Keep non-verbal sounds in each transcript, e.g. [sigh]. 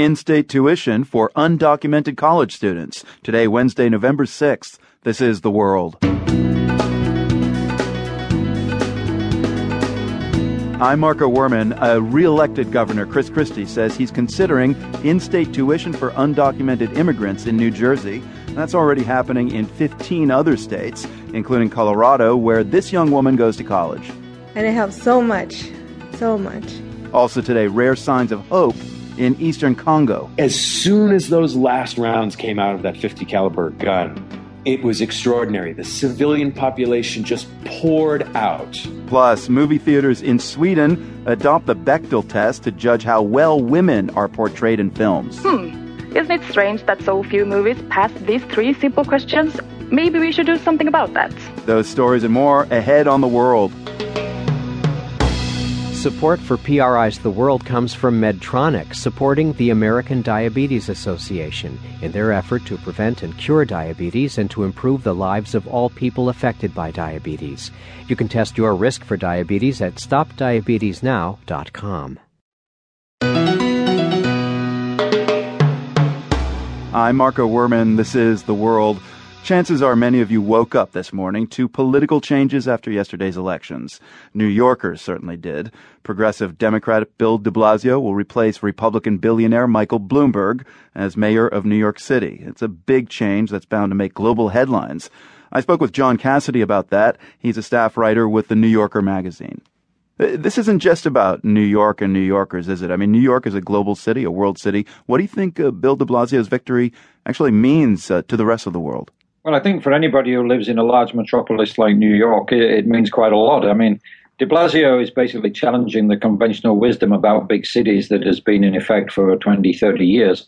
in state tuition for undocumented college students. Today, Wednesday, November 6th. This is The World. I'm Marco Werman. A re elected governor, Chris Christie, says he's considering in state tuition for undocumented immigrants in New Jersey. That's already happening in 15 other states, including Colorado, where this young woman goes to college. And it helps so much, so much. Also today, rare signs of hope in eastern Congo. As soon as those last rounds came out of that 50 caliber gun, it was extraordinary. The civilian population just poured out. Plus, movie theaters in Sweden adopt the Bechdel test to judge how well women are portrayed in films. Hmm. Isn't it strange that so few movies pass these three simple questions? Maybe we should do something about that. Those stories and more ahead on the world. Support for PRI's The World comes from Medtronic, supporting the American Diabetes Association in their effort to prevent and cure diabetes and to improve the lives of all people affected by diabetes. You can test your risk for diabetes at stopdiabetesnow.com. I'm Marco Werman. This is The World. Chances are many of you woke up this morning to political changes after yesterday's elections. New Yorkers certainly did. Progressive Democrat Bill de Blasio will replace Republican billionaire Michael Bloomberg as mayor of New York City. It's a big change that's bound to make global headlines. I spoke with John Cassidy about that. He's a staff writer with the New Yorker magazine. Uh, this isn't just about New York and New Yorkers, is it? I mean, New York is a global city, a world city. What do you think uh, Bill de Blasio's victory actually means uh, to the rest of the world? Well, I think for anybody who lives in a large metropolis like New York, it, it means quite a lot. I mean, de Blasio is basically challenging the conventional wisdom about big cities that has been in effect for 20, 30 years.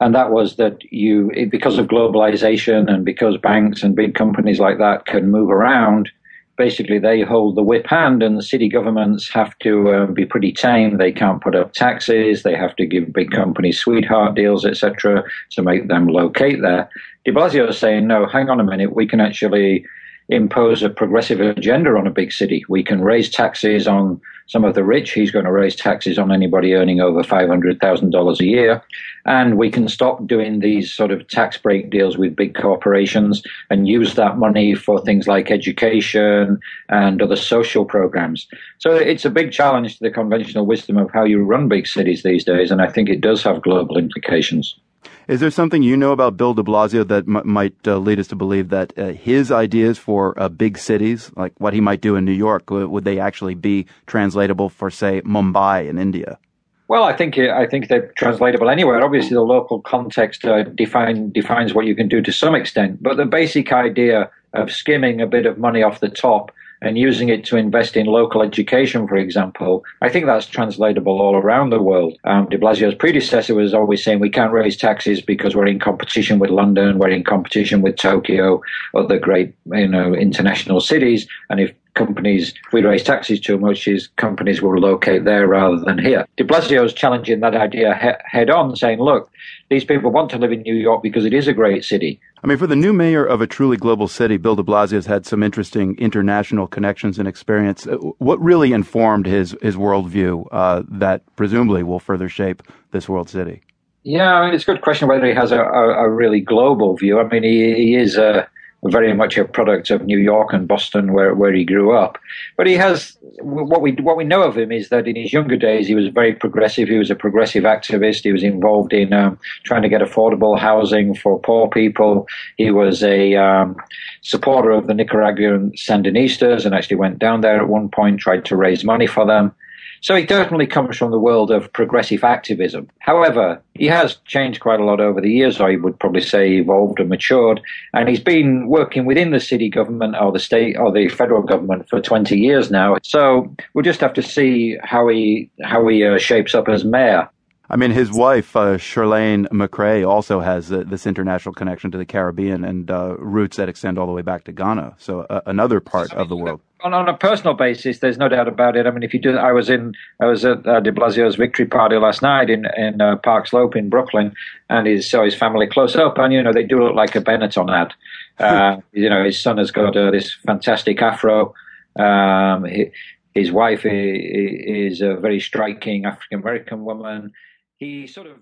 And that was that you, because of globalization and because banks and big companies like that can move around, basically they hold the whip hand and the city governments have to uh, be pretty tame. They can't put up taxes. They have to give big companies sweetheart deals, etc., to make them locate there. De Blasio is saying, no, hang on a minute. We can actually impose a progressive agenda on a big city. We can raise taxes on some of the rich. He's going to raise taxes on anybody earning over $500,000 a year. And we can stop doing these sort of tax break deals with big corporations and use that money for things like education and other social programs. So it's a big challenge to the conventional wisdom of how you run big cities these days. And I think it does have global implications. Is there something you know about Bill de Blasio that m- might uh, lead us to believe that uh, his ideas for uh, big cities, like what he might do in New York, would they actually be translatable for, say, Mumbai in India? Well, I think I think they're translatable anywhere. Obviously, the local context uh, define, defines what you can do to some extent, but the basic idea of skimming a bit of money off the top and using it to invest in local education, for example, I think that's translatable all around the world. Um, de Blasio's predecessor was always saying we can't raise taxes because we're in competition with London, we're in competition with Tokyo, other great, you know, international cities, and if companies, if we raise taxes too much, is companies will locate there rather than here. De Blasio is challenging that idea he- head on, saying, look, these people want to live in New York because it is a great city. I mean, for the new mayor of a truly global city, Bill de Blasio has had some interesting international connections and experience. Uh, what really informed his, his worldview uh, that presumably will further shape this world city? Yeah, I mean, it's a good question whether he has a, a, a really global view. I mean, he, he is a very much a product of New York and Boston, where, where he grew up. But he has what we what we know of him is that in his younger days he was very progressive. He was a progressive activist. He was involved in um, trying to get affordable housing for poor people. He was a um, supporter of the Nicaraguan Sandinistas and actually went down there at one point, tried to raise money for them. So he definitely comes from the world of progressive activism. However, he has changed quite a lot over the years. I would probably say evolved and matured. And he's been working within the city government or the state or the federal government for 20 years now. So we'll just have to see how he how he uh, shapes up as mayor. I mean, his wife, uh, Chirlane McCray, also has uh, this international connection to the Caribbean and uh, roots that extend all the way back to Ghana. So uh, another part of the world. On, on, a personal basis, there's no doubt about it. I mean, if you do, I was in, I was at uh, De Blasio's victory party last night in in uh, Park Slope in Brooklyn, and he saw his family close up, and you know they do look like a Benetton ad. [laughs] you know, his son has got this fantastic afro. Um, he, his wife is, is a very striking African American woman he sort of